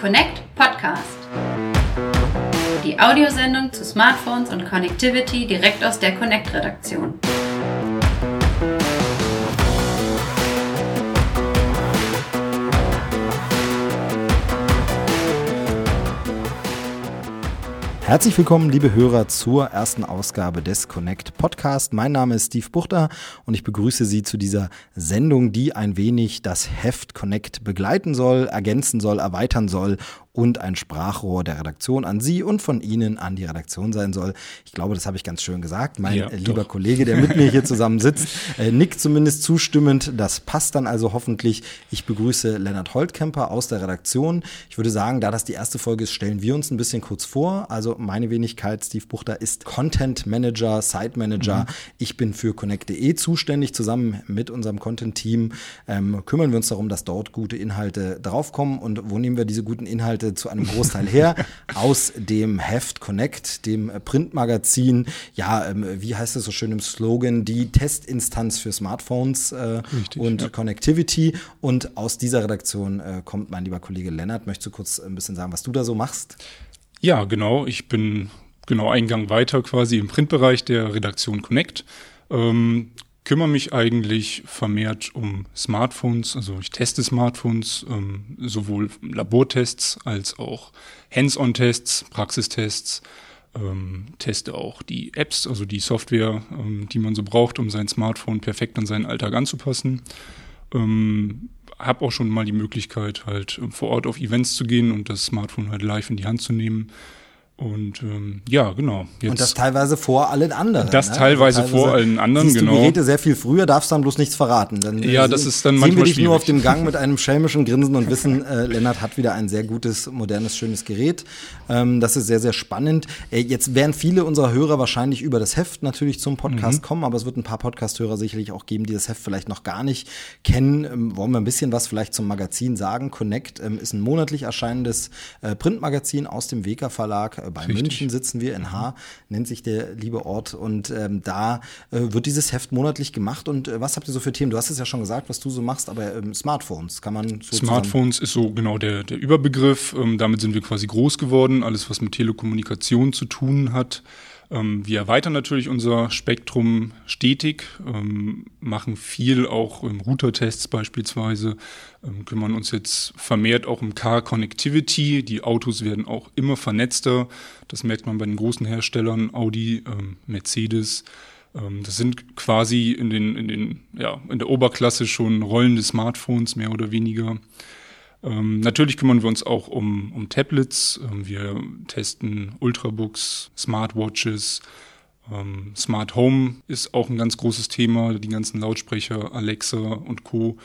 Connect Podcast. Die Audiosendung zu Smartphones und Connectivity direkt aus der Connect-Redaktion. Herzlich willkommen, liebe Hörer, zur ersten Ausgabe des Connect Podcast. Mein Name ist Steve Buchter und ich begrüße Sie zu dieser Sendung, die ein wenig das Heft Connect begleiten soll, ergänzen soll, erweitern soll und ein Sprachrohr der Redaktion an Sie und von Ihnen an die Redaktion sein soll. Ich glaube, das habe ich ganz schön gesagt. Mein ja, lieber doch. Kollege, der mit mir hier zusammen sitzt, äh, nickt zumindest zustimmend. Das passt dann also hoffentlich. Ich begrüße Lennart Holtkemper aus der Redaktion. Ich würde sagen, da das die erste Folge ist, stellen wir uns ein bisschen kurz vor. Also meine Wenigkeit, Steve Buchter, ist Content Manager, Site Manager. Mhm. Ich bin für Connect.de zuständig. Zusammen mit unserem Content-Team ähm, kümmern wir uns darum, dass dort gute Inhalte draufkommen. Und wo nehmen wir diese guten Inhalte Inhalte zu einem Großteil her aus dem Heft Connect, dem Printmagazin. Ja, ähm, wie heißt es so schön im Slogan? Die Testinstanz für Smartphones äh, Richtig, und ja. Connectivity. Und aus dieser Redaktion äh, kommt mein lieber Kollege Lennart. Möchtest du kurz ein bisschen sagen, was du da so machst? Ja, genau. Ich bin genau einen Gang weiter quasi im Printbereich der Redaktion Connect. Ähm, kümmere mich eigentlich vermehrt um Smartphones. Also ich teste Smartphones, ähm, sowohl Labortests als auch Hands-on-Tests, Praxistests. Ähm, teste auch die Apps, also die Software, ähm, die man so braucht, um sein Smartphone perfekt an seinen Alltag anzupassen. Ähm, habe auch schon mal die Möglichkeit, halt vor Ort auf Events zu gehen und das Smartphone halt live in die Hand zu nehmen. Und ähm, ja, genau. Jetzt und das teilweise vor allen anderen. Das ne? teilweise, also teilweise, vor allen anderen, siehst genau. Du Geräte sehr viel früher, darfst dann bloß nichts verraten. Dann, ja, das ist dann manchmal sehen wir dich nur auf dem Gang mit einem schelmischen Grinsen und wissen, äh, Lennart hat wieder ein sehr gutes, modernes, schönes Gerät. Ähm, das ist sehr, sehr spannend. Äh, jetzt werden viele unserer Hörer wahrscheinlich über das Heft natürlich zum Podcast mhm. kommen, aber es wird ein paar Podcast-Hörer sicherlich auch geben, die das Heft vielleicht noch gar nicht kennen. Ähm, wollen wir ein bisschen was vielleicht zum Magazin sagen? Connect ähm, ist ein monatlich erscheinendes äh, Printmagazin aus dem Weka Verlag äh, bei Richtig. München sitzen wir in Haar, nennt sich der liebe Ort. Und ähm, da äh, wird dieses Heft monatlich gemacht. Und äh, was habt ihr so für Themen? Du hast es ja schon gesagt, was du so machst, aber ähm, Smartphones kann man so Smartphones ist so genau der, der Überbegriff. Ähm, damit sind wir quasi groß geworden. Alles, was mit Telekommunikation zu tun hat. Ähm, wir erweitern natürlich unser Spektrum stetig, ähm, machen viel auch im Router-Tests beispielsweise, ähm, kümmern uns jetzt vermehrt auch um Car-Connectivity. Die Autos werden auch immer vernetzter. Das merkt man bei den großen Herstellern, Audi, Mercedes. Das sind quasi in den, in den, ja, in der Oberklasse schon rollende Smartphones, mehr oder weniger. Ähm, natürlich kümmern wir uns auch um, um Tablets. Ähm, wir testen Ultrabooks, Smartwatches. Ähm, Smart Home ist auch ein ganz großes Thema. Die ganzen Lautsprecher, Alexa und Co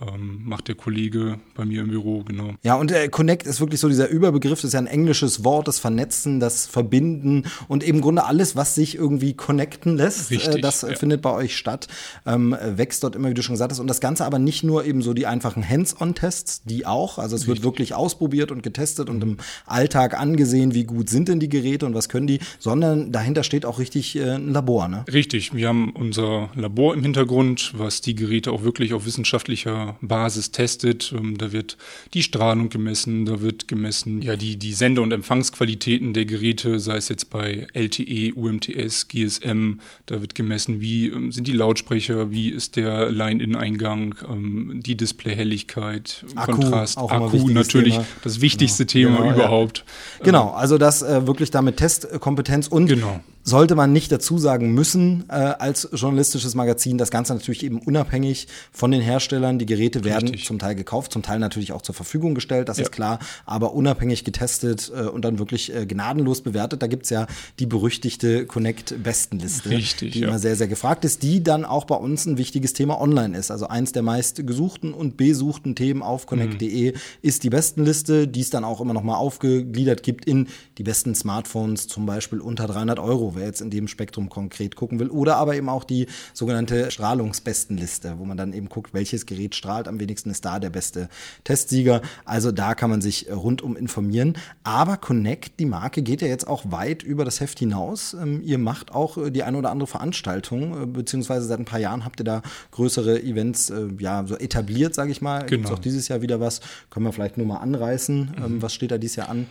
ähm, macht der Kollege bei mir im Büro, genau. Ja, und äh, Connect ist wirklich so dieser Überbegriff, das ist ja ein englisches Wort, das Vernetzen, das Verbinden und im Grunde alles, was sich irgendwie connecten lässt, äh, Richtig, äh, das ja. findet bei euch statt, ähm, wächst dort immer, wie du schon gesagt hast. Und das Ganze aber nicht nur eben so die einfachen Hands-on-Tests, die auch, also es Richtig. wird wirklich ausprobiert und getestet und im Alltag angesehen, wie gut sind denn die Geräte und was können die, sondern dahinter steht auch richtig äh, ein Labor, ne? Richtig, wir haben unser Labor im Hintergrund, was die Geräte auch wirklich auf wissenschaftlicher Basis testet. Ähm, da wird die Strahlung gemessen, da wird gemessen, ja, die, die Sende- und Empfangsqualitäten der Geräte, sei es jetzt bei LTE, UMTS, GSM, da wird gemessen, wie ähm, sind die Lautsprecher, wie ist der Line-In-Eingang, ähm, die Displayhelligkeit, Kontrast, Akku natürlich, Thema. das wichtigste genau. Thema genau, überhaupt. Ja. Genau, also das äh, wirklich damit Testkompetenz und genau sollte man nicht dazu sagen müssen äh, als journalistisches Magazin. Das Ganze natürlich eben unabhängig von den Herstellern. Die Geräte werden Richtig. zum Teil gekauft, zum Teil natürlich auch zur Verfügung gestellt, das ja. ist klar, aber unabhängig getestet äh, und dann wirklich äh, gnadenlos bewertet. Da gibt's ja die berüchtigte Connect-Bestenliste, die ja. immer sehr, sehr gefragt ist, die dann auch bei uns ein wichtiges Thema online ist. Also eins der meist gesuchten und besuchten Themen auf connect.de mhm. ist die Bestenliste, die es dann auch immer noch mal aufgegliedert gibt in die besten Smartphones, zum Beispiel unter 300 Euro wer jetzt in dem Spektrum konkret gucken will. Oder aber eben auch die sogenannte Strahlungsbestenliste, wo man dann eben guckt, welches Gerät strahlt strahlt am wenigsten, ist da der beste Testsieger. Also da kann man sich äh, rundum informieren. Aber Connect, die Marke, geht ja jetzt auch weit über das Heft hinaus. Ähm, ihr macht auch äh, die eine oder andere Veranstaltung, äh, beziehungsweise seit ein paar Jahren habt ihr da größere Events ja so etabliert, sage ich mal. Genau. Gibt auch dieses Jahr wieder was? Können wir vielleicht nur mal anreißen. Ähm, mhm. Was steht da dieses Jahr an?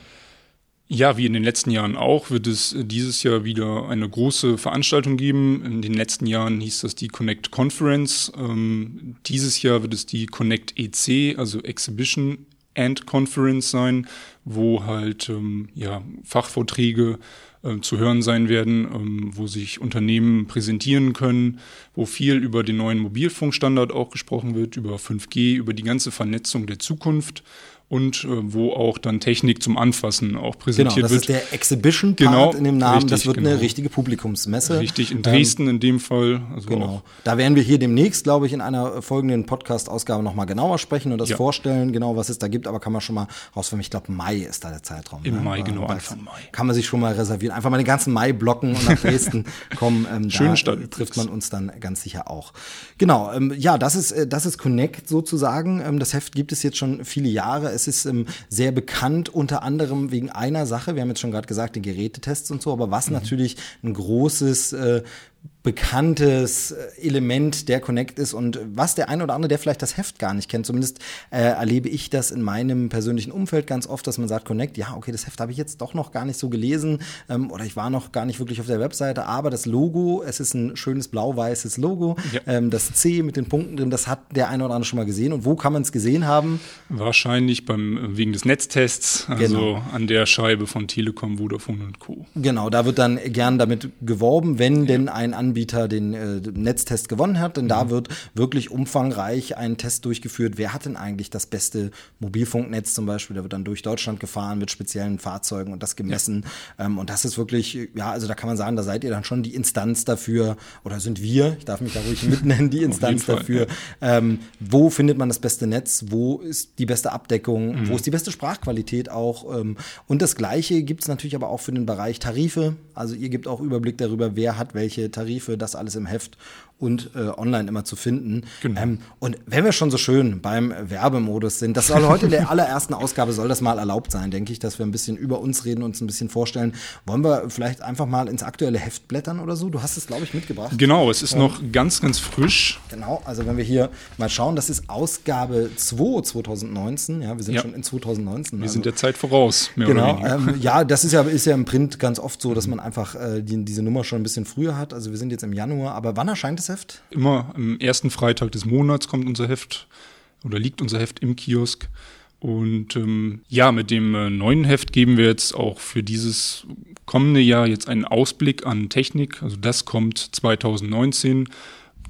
Ja, wie in den letzten Jahren auch, wird es dieses Jahr wieder eine große Veranstaltung geben. In den letzten Jahren hieß das die Connect Conference. Ähm, dieses Jahr wird es die Connect EC, also Exhibition and Conference sein, wo halt ähm, ja, Fachvorträge äh, zu hören sein werden, ähm, wo sich Unternehmen präsentieren können, wo viel über den neuen Mobilfunkstandard auch gesprochen wird, über 5G, über die ganze Vernetzung der Zukunft und äh, wo auch dann Technik zum Anfassen auch präsentiert genau, das wird. ist der Exhibition-Part genau, in dem Namen. Richtig, das wird genau. eine richtige Publikumsmesse. Richtig, in Dresden ähm, in dem Fall. Also genau. Auch. Da werden wir hier demnächst, glaube ich, in einer folgenden Podcast-Ausgabe nochmal genauer sprechen und das ja. vorstellen, genau was es da gibt. Aber kann man schon mal rausfinden. Ich glaube, Mai ist da der Zeitraum. Im ne? Mai, genau, Anfang Mai. Kann man sich schon mal reservieren. Einfach mal den ganzen Mai blocken und nach Dresden kommen. Ähm, Schöne da Stadt trifft man uns dann ganz sicher auch. Genau, ähm, ja, das ist, äh, das ist Connect sozusagen. Ähm, das Heft gibt es jetzt schon viele Jahre. Es ist ähm, sehr bekannt, unter anderem wegen einer Sache. Wir haben jetzt schon gerade gesagt, den Gerätetests und so, aber was mhm. natürlich ein großes äh, bekanntes äh, Element der Connect ist und was der ein oder andere, der vielleicht das Heft gar nicht kennt, zumindest äh, erlebe ich das in meinem persönlichen Umfeld ganz oft, dass man sagt, Connect, ja, okay, das Heft habe ich jetzt doch noch gar nicht so gelesen ähm, oder ich war noch gar nicht wirklich auf der Webseite, aber das Logo, es ist ein schönes blau-weißes Logo, ja. ähm, das C mit den Punkten drin, das hat der ein oder andere schon mal gesehen und wo kann man es gesehen haben? Wahrscheinlich beim, wegen des Netztests, also genau. an der Scheibe von Telekom, Vodafone und Co. Genau, da wird dann gern damit geworben, wenn ja. denn ein Anbieter den äh, Netztest gewonnen hat, denn mhm. da wird wirklich umfangreich ein Test durchgeführt. Wer hat denn eigentlich das beste Mobilfunknetz zum Beispiel? Da wird dann durch Deutschland gefahren mit speziellen Fahrzeugen und das gemessen. Ja. Ähm, und das ist wirklich, ja, also da kann man sagen, da seid ihr dann schon die Instanz dafür oder sind wir, ich darf mich da ruhig mitnennen, die Instanz dafür. ähm, wo findet man das beste Netz? Wo ist die beste Abdeckung? Mhm. Wo ist die beste Sprachqualität auch? Ähm, und das Gleiche gibt es natürlich aber auch für den Bereich Tarife. Also ihr gebt auch Überblick darüber, wer hat welche Tarife das alles im Heft und äh, online immer zu finden. Genau. Ähm, und wenn wir schon so schön beim Werbemodus sind, das soll heute in der allerersten Ausgabe soll das mal erlaubt sein, denke ich, dass wir ein bisschen über uns reden, uns ein bisschen vorstellen. Wollen wir vielleicht einfach mal ins aktuelle Heft blättern oder so? Du hast es, glaube ich, mitgebracht. Genau, es ist ähm, noch ganz, ganz frisch. Genau, also wenn wir hier mal schauen, das ist Ausgabe 2 2019. Ja, wir sind ja. schon in 2019. Wir also. sind der Zeit voraus, mehr genau, oder weniger. Ähm, ja, das ist ja, ist ja im Print ganz oft so, dass man einfach äh, die, diese Nummer schon ein bisschen früher hat. Also wir sind jetzt im Januar, aber wann erscheint Heft? Immer am ersten Freitag des Monats kommt unser Heft oder liegt unser Heft im Kiosk. Und ähm, ja, mit dem äh, neuen Heft geben wir jetzt auch für dieses kommende Jahr jetzt einen Ausblick an Technik. Also das kommt 2019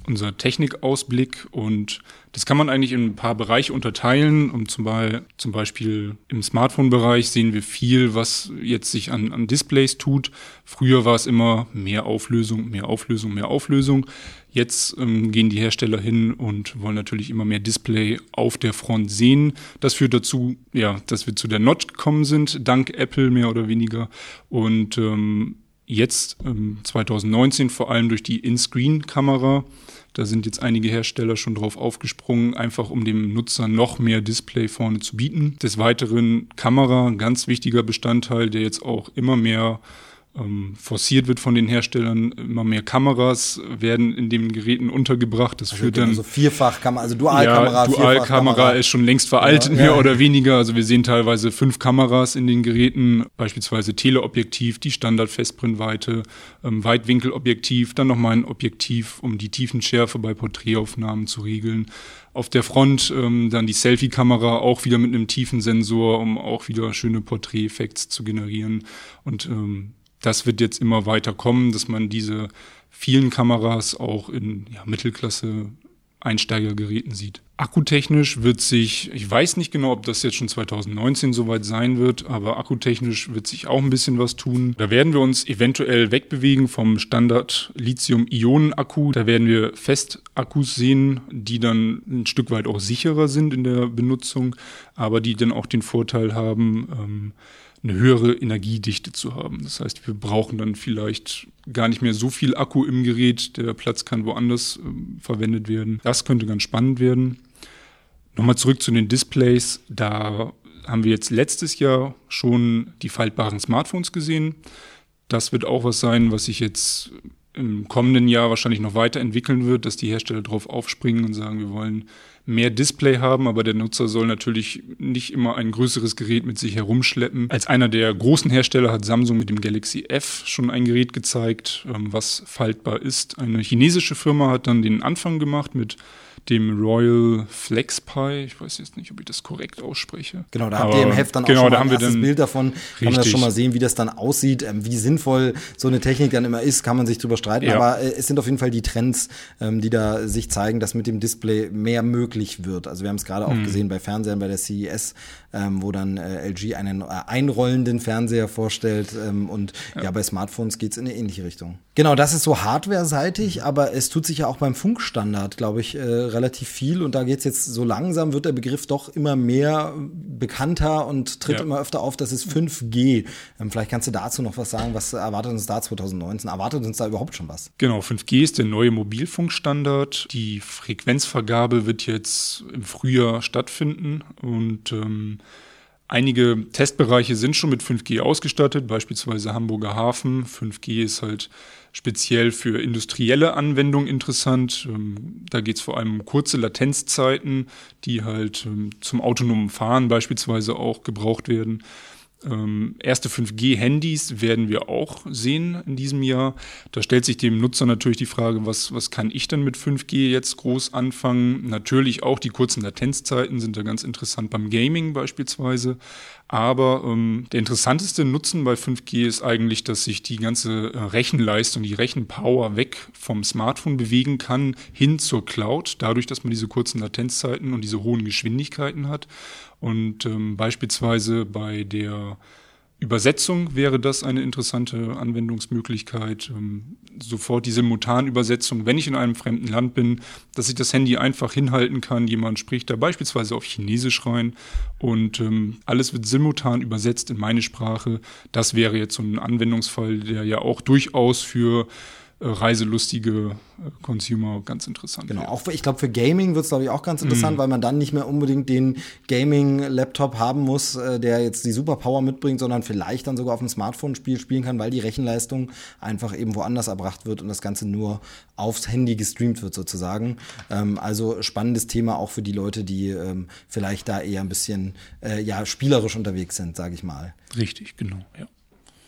unser Technikausblick und das kann man eigentlich in ein paar Bereiche unterteilen. Und zum, Beispiel, zum Beispiel im Smartphone-Bereich sehen wir viel, was jetzt sich an, an Displays tut. Früher war es immer mehr Auflösung, mehr Auflösung, mehr Auflösung. Jetzt ähm, gehen die Hersteller hin und wollen natürlich immer mehr Display auf der Front sehen. Das führt dazu, ja, dass wir zu der Notch gekommen sind, dank Apple mehr oder weniger. Und ähm, jetzt ähm, 2019 vor allem durch die In-Screen-Kamera da sind jetzt einige Hersteller schon drauf aufgesprungen, einfach um dem Nutzer noch mehr Display vorne zu bieten. Des Weiteren Kamera, ganz wichtiger Bestandteil, der jetzt auch immer mehr ähm, forciert wird von den Herstellern. Immer mehr Kameras werden in den Geräten untergebracht. Das also führt dann. Also Vierfachkamera, also Dualkamera. Ja, Dualkamera ist schon längst veraltet, ja, mehr ja. oder weniger. Also wir sehen teilweise fünf Kameras in den Geräten, beispielsweise Teleobjektiv, die Standard-Festbrennweite, ähm, Weitwinkelobjektiv, dann nochmal ein Objektiv, um die Tiefenschärfe bei Porträtaufnahmen zu regeln. Auf der Front ähm, dann die Selfie-Kamera auch wieder mit einem tiefen Sensor, um auch wieder schöne Porträteffekte zu generieren. Und ähm, das wird jetzt immer weiter kommen, dass man diese vielen Kameras auch in ja, Mittelklasse Einsteigergeräten sieht. Akkutechnisch wird sich, ich weiß nicht genau, ob das jetzt schon 2019 soweit sein wird, aber akkutechnisch wird sich auch ein bisschen was tun. Da werden wir uns eventuell wegbewegen vom Standard Lithium-Ionen-Akku. Da werden wir Festakkus sehen, die dann ein Stück weit auch sicherer sind in der Benutzung, aber die dann auch den Vorteil haben, ähm, eine höhere Energiedichte zu haben. Das heißt, wir brauchen dann vielleicht gar nicht mehr so viel Akku im Gerät. Der Platz kann woanders äh, verwendet werden. Das könnte ganz spannend werden. Nochmal zurück zu den Displays. Da haben wir jetzt letztes Jahr schon die faltbaren Smartphones gesehen. Das wird auch was sein, was sich jetzt im kommenden Jahr wahrscheinlich noch weiterentwickeln wird, dass die Hersteller darauf aufspringen und sagen, wir wollen mehr Display haben, aber der Nutzer soll natürlich nicht immer ein größeres Gerät mit sich herumschleppen. Als einer der großen Hersteller hat Samsung mit dem Galaxy F schon ein Gerät gezeigt, ähm, was faltbar ist. Eine chinesische Firma hat dann den Anfang gemacht mit dem Royal Flex Pi. Ich weiß jetzt nicht, ob ich das korrekt ausspreche. Genau, da habt ihr im Heft dann genau, auch schon da mal haben ein wir erstes Bild davon. Kann man das Richtig. schon mal sehen, wie das dann aussieht, ähm, wie sinnvoll so eine Technik dann immer ist, kann man sich drüber streiten. Ja. Aber äh, es sind auf jeden Fall die Trends, ähm, die da sich zeigen, dass mit dem Display mehr möglich wird. Also wir haben es gerade auch Mhm. gesehen bei Fernsehern bei der CES, ähm, wo dann äh, LG einen äh, einrollenden Fernseher vorstellt. Ähm, und ja. bei Smartphones geht's in eine ähnliche Richtung. Genau, das ist so hardware-seitig, aber es tut sich ja auch beim Funkstandard, glaube ich, äh, relativ viel. Und da geht's jetzt so langsam, wird der Begriff doch immer mehr bekannter und tritt Ja. immer öfter auf, das ist 5G. Ähm, vielleicht kannst du dazu noch was sagen. Was erwartet uns da 2019? Erwartet uns da überhaupt schon was? Genau, 5G ist der neue Mobilfunkstandard. Die Frequenzvergabe wird jetzt im Frühjahr stattfinden und ähm, einige Testbereiche sind schon mit 5G ausgestattet, beispielsweise Hamburger Hafen. 5G ist halt speziell für industrielle Anwendungen interessant. Ähm, da geht es vor allem um kurze Latenzzeiten, die halt ähm, zum autonomen Fahren beispielsweise auch gebraucht werden. Ähm, erste 5G-Handys werden wir auch sehen in diesem Jahr. Da stellt sich dem Nutzer natürlich die Frage, was, was kann ich denn mit 5G jetzt groß anfangen? Natürlich auch die kurzen Latenzzeiten sind da ganz interessant beim Gaming beispielsweise. Aber ähm, der interessanteste Nutzen bei 5G ist eigentlich, dass sich die ganze äh, Rechenleistung, die Rechenpower weg vom Smartphone bewegen kann hin zur Cloud, dadurch, dass man diese kurzen Latenzzeiten und diese hohen Geschwindigkeiten hat. Und ähm, beispielsweise bei der Übersetzung wäre das eine interessante Anwendungsmöglichkeit. Ähm, sofort die Simultanübersetzung, wenn ich in einem fremden Land bin, dass ich das Handy einfach hinhalten kann. Jemand spricht da beispielsweise auf Chinesisch rein und ähm, alles wird simultan übersetzt in meine Sprache. Das wäre jetzt so ein Anwendungsfall, der ja auch durchaus für reiselustige äh, Consumer ganz interessant Genau, auch für, ich glaube, für Gaming wird es, glaube ich, auch ganz interessant, Mhm. weil man dann nicht mehr unbedingt den Gaming-Laptop haben muss, äh, der jetzt die Superpower mitbringt, sondern vielleicht dann sogar auf dem Smartphone Spiel spielen kann, weil die Rechenleistung einfach eben woanders erbracht wird und das Ganze nur aufs Handy gestreamt wird sozusagen. Ähm, also spannendes Thema auch für die Leute, die ähm, vielleicht da eher ein bisschen äh, ja spielerisch unterwegs sind, sage ich mal. Richtig, genau, ja.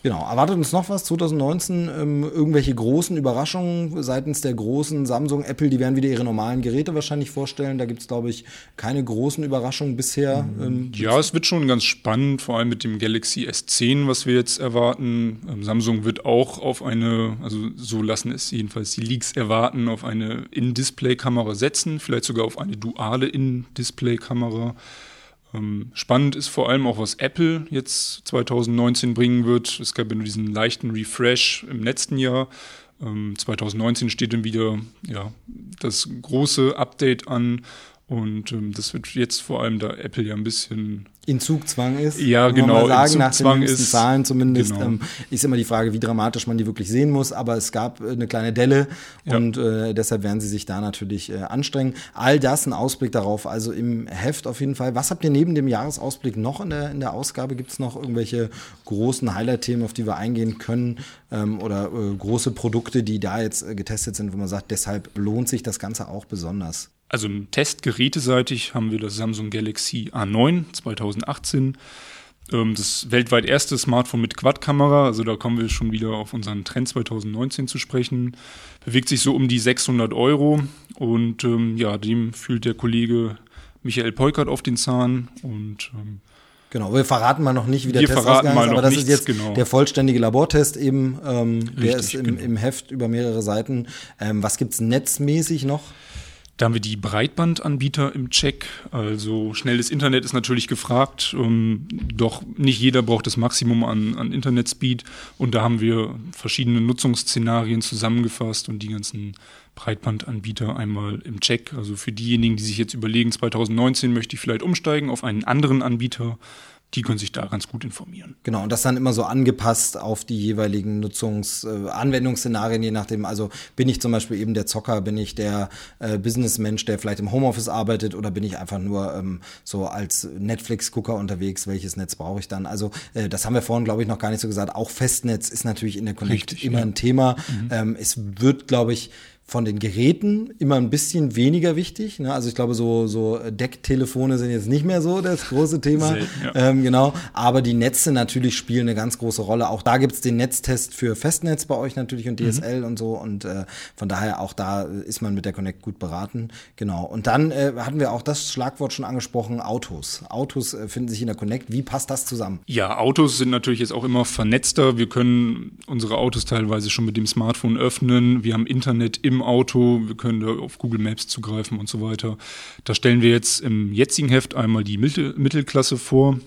Genau, erwartet uns noch was 2019? Ähm, irgendwelche großen Überraschungen seitens der großen Samsung, Apple, die werden wieder ihre normalen Geräte wahrscheinlich vorstellen. Da gibt es, glaube ich, keine großen Überraschungen bisher. Ähm, Ja, es wird schon ganz spannend, vor allem mit dem Galaxy S10, was wir jetzt erwarten. Ähm, Samsung wird auch auf eine, also so lassen es jedenfalls die Leaks erwarten, auf eine In-Display-Kamera setzen, vielleicht sogar auf eine duale In-Display-Kamera. Ähm, spannend ist vor allem auch, was Apple jetzt 2019 bringen wird. Es gab ja nur diesen leichten Refresh im letzten Jahr. Ähm, 2019 steht dann wieder ja, das große Update an. Und ähm, das wird jetzt vor allem, da Apple ja ein bisschen in Zugzwang ist. Ja, genau, Mal in sagen, nach Zugzwang den jüngsten ist- Zahlen zumindest genau. ähm, ist immer die Frage, wie dramatisch man die wirklich sehen muss. Aber es gab äh, eine kleine Delle Ja. und äh, deshalb werden sie sich da natürlich äh, anstrengen. All das ein Ausblick darauf, also im Heft auf jeden Fall. Was habt ihr neben dem Jahresausblick noch in der, in der Ausgabe? Gibt es noch irgendwelche großen Highlight-Themen, auf die wir eingehen können? Ähm, oder äh, große Produkte, die da jetzt äh, getestet sind, wo man sagt, deshalb lohnt sich das Ganze auch besonders? Also im Test geräteseitig haben wir das Samsung Galaxy A9 2018. Ähm, das weltweit erste Smartphone mit Quad-Kamera, also da kommen wir schon wieder auf unseren Trend 2019 zu sprechen. Bewegt sich so um die 600 Euro und ähm, ja, dem fühlt der Kollege Michael Peukert auf den Zahn und ähm, Genau, wir verraten mal noch nicht, wie der Wir Test verraten mal ist, aber das ist nichts, jetzt genau. der vollständige Labortest eben. Ähm, der Richtig, ist im, genau. im Heft über mehrere Seiten. Ähm, was gibt's netzmäßig noch? Da haben wir die Breitbandanbieter im Check. Also schnelles Internet ist natürlich gefragt, ähm, doch nicht jeder braucht das Maximum an, an Internetspeed. Und da haben wir verschiedene Nutzungsszenarien zusammengefasst und die ganzen Breitbandanbieter einmal im Check. Also für diejenigen, die sich jetzt überlegen, 2019 möchte ich vielleicht umsteigen auf einen anderen Anbieter, die können sich da ganz gut informieren. Genau, und das dann immer so angepasst auf die jeweiligen Nutzungs-, äh, Anwendungsszenarien, je nachdem. Also bin ich zum Beispiel eben der Zocker, bin ich der äh, Businessmensch, der vielleicht im Homeoffice arbeitet oder bin ich einfach nur ähm, so als Netflix-Gucker unterwegs, welches Netz brauche ich dann? Also äh, das haben wir vorhin, glaube ich, noch gar nicht so gesagt. Auch Festnetz ist natürlich in der Connect Richtig, immer ja. ein Thema. Mhm. Ähm, es wird, glaube ich, von den Geräten immer ein bisschen weniger wichtig. Ne? Also ich glaube, so, so Decktelefone sind jetzt nicht mehr so das große Thema. Selten, ja. ähm, genau. Aber die Netze natürlich spielen eine ganz große Rolle. Auch da gibt's den Netztest für Festnetz bei euch natürlich und DSL mhm. und so. Und äh, von daher auch da ist man mit der Connect gut beraten. Genau. Und dann äh, hatten wir auch das Schlagwort schon angesprochen, Autos. Autos äh, finden sich in der Connect. Wie passt das zusammen? Ja, Autos sind natürlich jetzt auch immer vernetzter. Wir können unsere Autos teilweise schon mit dem Smartphone öffnen. Wir haben Internet im Auto, wir können da auf Google Maps zugreifen und so weiter. Da stellen wir jetzt im jetzigen Heft einmal die Mittel Mittelklasse vor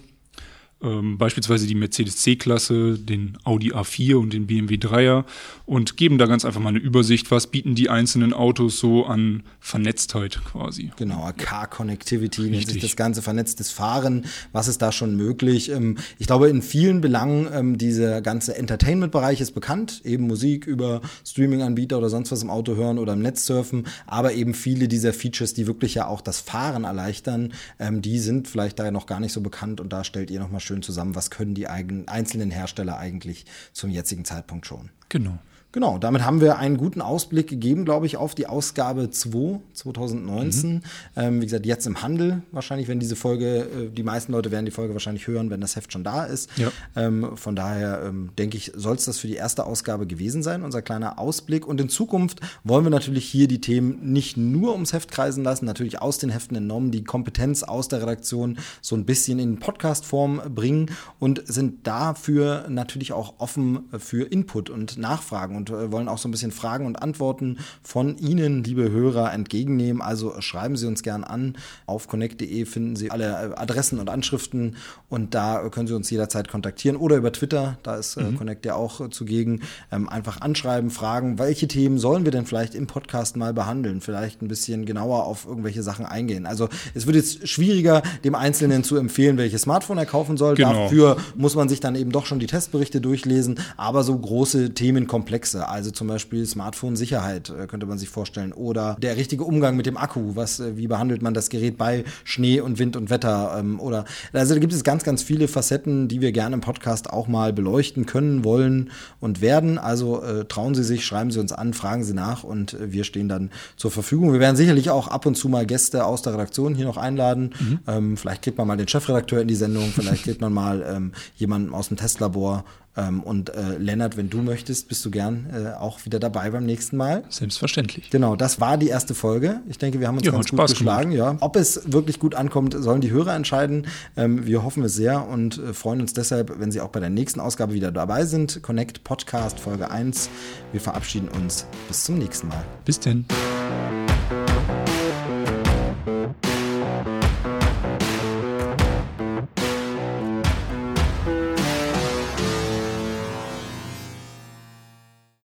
ähm, beispielsweise die Mercedes C-Klasse, den Audi A4 und den BMW 3er und geben da ganz einfach mal eine Übersicht, was bieten die einzelnen Autos so an Vernetztheit quasi. Genau, Car Connectivity, nennt sich das ganze vernetztes Fahren, was ist da schon möglich? Ähm, ich glaube, in vielen Belangen ähm, dieser ganze Entertainment-Bereich ist bekannt, eben Musik über Streaming-Anbieter oder sonst was im Auto hören oder im Netz surfen, aber eben viele dieser Features, die wirklich ja auch das Fahren erleichtern, ähm, die sind vielleicht da noch gar nicht so bekannt und da stellt ihr nochmal schön schön zusammen, was können die einzelnen Hersteller eigentlich zum jetzigen Zeitpunkt schon. Genau. Genau, damit haben wir einen guten Ausblick gegeben, glaube ich, auf die Ausgabe 2 2019. Mhm. Ähm, wie gesagt, jetzt im Handel wahrscheinlich, wenn diese Folge, äh, die meisten Leute werden die Folge wahrscheinlich hören, wenn das Heft schon da ist. Ja. Ähm, von daher ähm, denke ich, soll es das für die erste Ausgabe gewesen sein, unser kleiner Ausblick. Und in Zukunft wollen wir natürlich hier die Themen nicht nur ums Heft kreisen lassen, natürlich aus den Heften entnommen, die Kompetenz aus der Redaktion so ein bisschen in Podcast-Form bringen und sind dafür natürlich auch offen für Input und Nachfragen und äh, wollen auch so ein bisschen Fragen und Antworten von Ihnen, liebe Hörer, entgegennehmen. Also schreiben Sie uns gern an. Auf connect.de finden Sie alle äh, Adressen und Anschriften und da können Sie uns jederzeit kontaktieren oder über Twitter, da ist äh, mhm. Connect ja auch zugegen. Ähm, einfach anschreiben, fragen, welche Themen sollen wir denn vielleicht im Podcast mal behandeln? Vielleicht ein bisschen genauer auf irgendwelche Sachen eingehen. Also es wird jetzt schwieriger, dem Einzelnen zu empfehlen, welches Smartphone er kaufen soll. Genau. Dafür muss man sich dann eben doch schon die Testberichte durchlesen, aber so große Themenkomplexe Komplexe. Also zum Beispiel Smartphone-Sicherheit äh, könnte man sich vorstellen. Oder der richtige Umgang mit dem Akku. Was, äh, wie behandelt man das Gerät bei Schnee und Wind und Wetter? Ähm, oder also da gibt es ganz, ganz viele Facetten, die wir gerne im Podcast auch mal beleuchten können, wollen und werden. Also äh, trauen Sie sich, schreiben Sie uns an, fragen Sie nach und äh, wir stehen dann zur Verfügung. Wir werden sicherlich auch ab und zu mal Gäste aus der Redaktion hier noch einladen. Mhm. Ähm, vielleicht kriegt man mal den Chefredakteur in die Sendung, vielleicht kriegt man mal ähm, jemanden aus dem Testlabor ähm, und äh, Lennart, wenn du möchtest, bist du gern äh, auch wieder dabei beim nächsten Mal. Selbstverständlich. Genau, das war die erste Folge. Ich denke, wir haben uns ja, ganz gut Spaß geschlagen. Ja. Ob es wirklich gut ankommt, sollen die Hörer entscheiden. Ähm, wir hoffen es sehr und äh, freuen uns deshalb, wenn Sie auch bei der nächsten Ausgabe wieder dabei sind. Connect Podcast Folge 1. Wir verabschieden uns. Bis zum nächsten Mal. Bis denn.